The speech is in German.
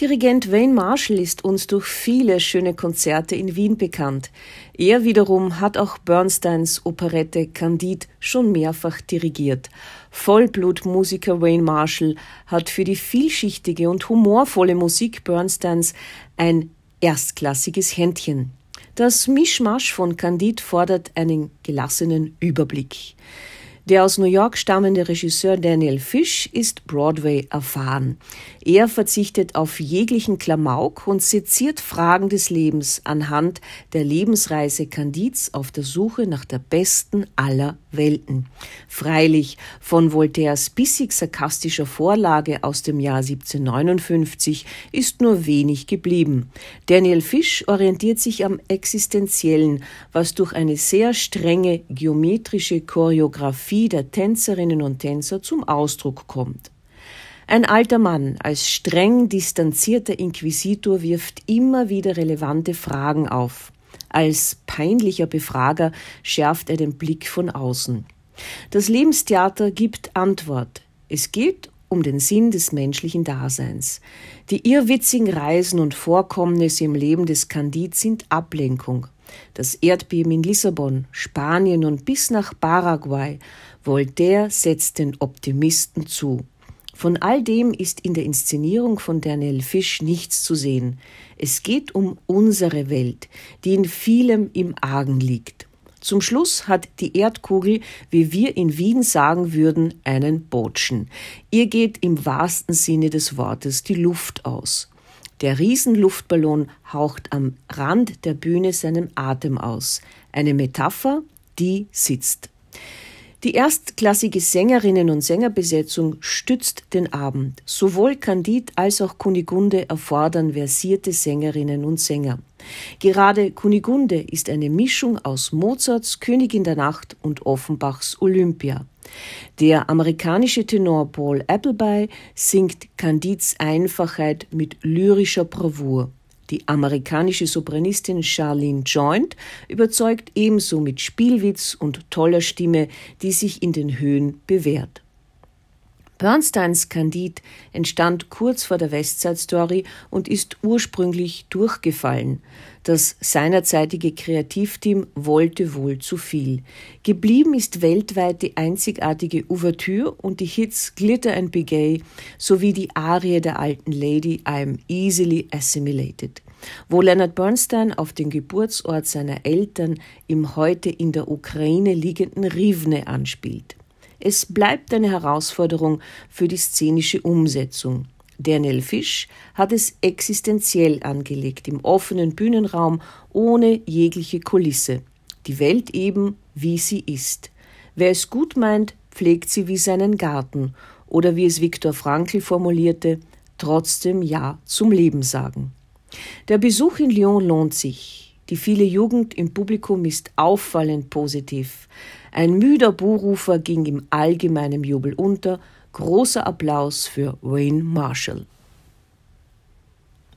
Dirigent Wayne Marshall ist uns durch viele schöne Konzerte in Wien bekannt. Er wiederum hat auch Bernsteins Operette Candide schon mehrfach dirigiert. Vollblutmusiker Wayne Marshall hat für die vielschichtige und humorvolle Musik Bernsteins ein erstklassiges Händchen. Das Mischmasch von Candide fordert einen gelassenen Überblick. Der aus New York stammende Regisseur Daniel Fish ist Broadway erfahren. Er verzichtet auf jeglichen Klamauk und seziert Fragen des Lebens anhand der Lebensreise Candids auf der Suche nach der besten aller Welten. Freilich von Voltaires bissig sarkastischer Vorlage aus dem Jahr 1759 ist nur wenig geblieben. Daniel Fish orientiert sich am Existenziellen, was durch eine sehr strenge geometrische Choreografie der Tänzerinnen und Tänzer zum Ausdruck kommt. Ein alter Mann als streng distanzierter Inquisitor wirft immer wieder relevante Fragen auf. Als peinlicher Befrager schärft er den Blick von außen. Das Lebenstheater gibt Antwort. Es geht um den Sinn des menschlichen Daseins. Die irrwitzigen Reisen und Vorkommnisse im Leben des Candid sind Ablenkung. Das Erdbeben in Lissabon, Spanien und bis nach Paraguay. Voltaire setzt den Optimisten zu. Von all dem ist in der Inszenierung von Daniel Fisch nichts zu sehen. Es geht um unsere Welt, die in vielem im Argen liegt. Zum Schluss hat die Erdkugel, wie wir in Wien sagen würden, einen Botschen. Ihr geht im wahrsten Sinne des Wortes die Luft aus. Der Riesenluftballon haucht am Rand der Bühne seinen Atem aus. Eine Metapher, die sitzt. Die erstklassige Sängerinnen- und Sängerbesetzung stützt den Abend. Sowohl Candide als auch Kunigunde erfordern versierte Sängerinnen und Sänger. Gerade Kunigunde ist eine Mischung aus Mozarts Königin der Nacht und Offenbachs Olympia. Der amerikanische Tenor Paul Appleby singt Candids Einfachheit mit lyrischer Bravour. Die amerikanische Sopranistin Charlene Joint überzeugt ebenso mit Spielwitz und toller Stimme, die sich in den Höhen bewährt. Bernsteins Candide entstand kurz vor der Westside Story und ist ursprünglich durchgefallen. Das seinerzeitige Kreativteam wollte wohl zu viel. Geblieben ist weltweit die einzigartige Ouvertüre und die Hits Glitter and Be Gay sowie die Arie der alten Lady I'm Easily Assimilated wo Leonard Bernstein auf den Geburtsort seiner Eltern im heute in der Ukraine liegenden Rivne anspielt. Es bleibt eine Herausforderung für die szenische Umsetzung. Daniel Fisch hat es existenziell angelegt, im offenen Bühnenraum, ohne jegliche Kulisse. Die Welt eben, wie sie ist. Wer es gut meint, pflegt sie wie seinen Garten, oder wie es Viktor Frankl formulierte, trotzdem Ja zum Leben sagen. Der Besuch in Lyon lohnt sich. Die viele Jugend im Publikum ist auffallend positiv. Ein müder Buhrufer ging im allgemeinen Jubel unter. Großer Applaus für Wayne Marshall.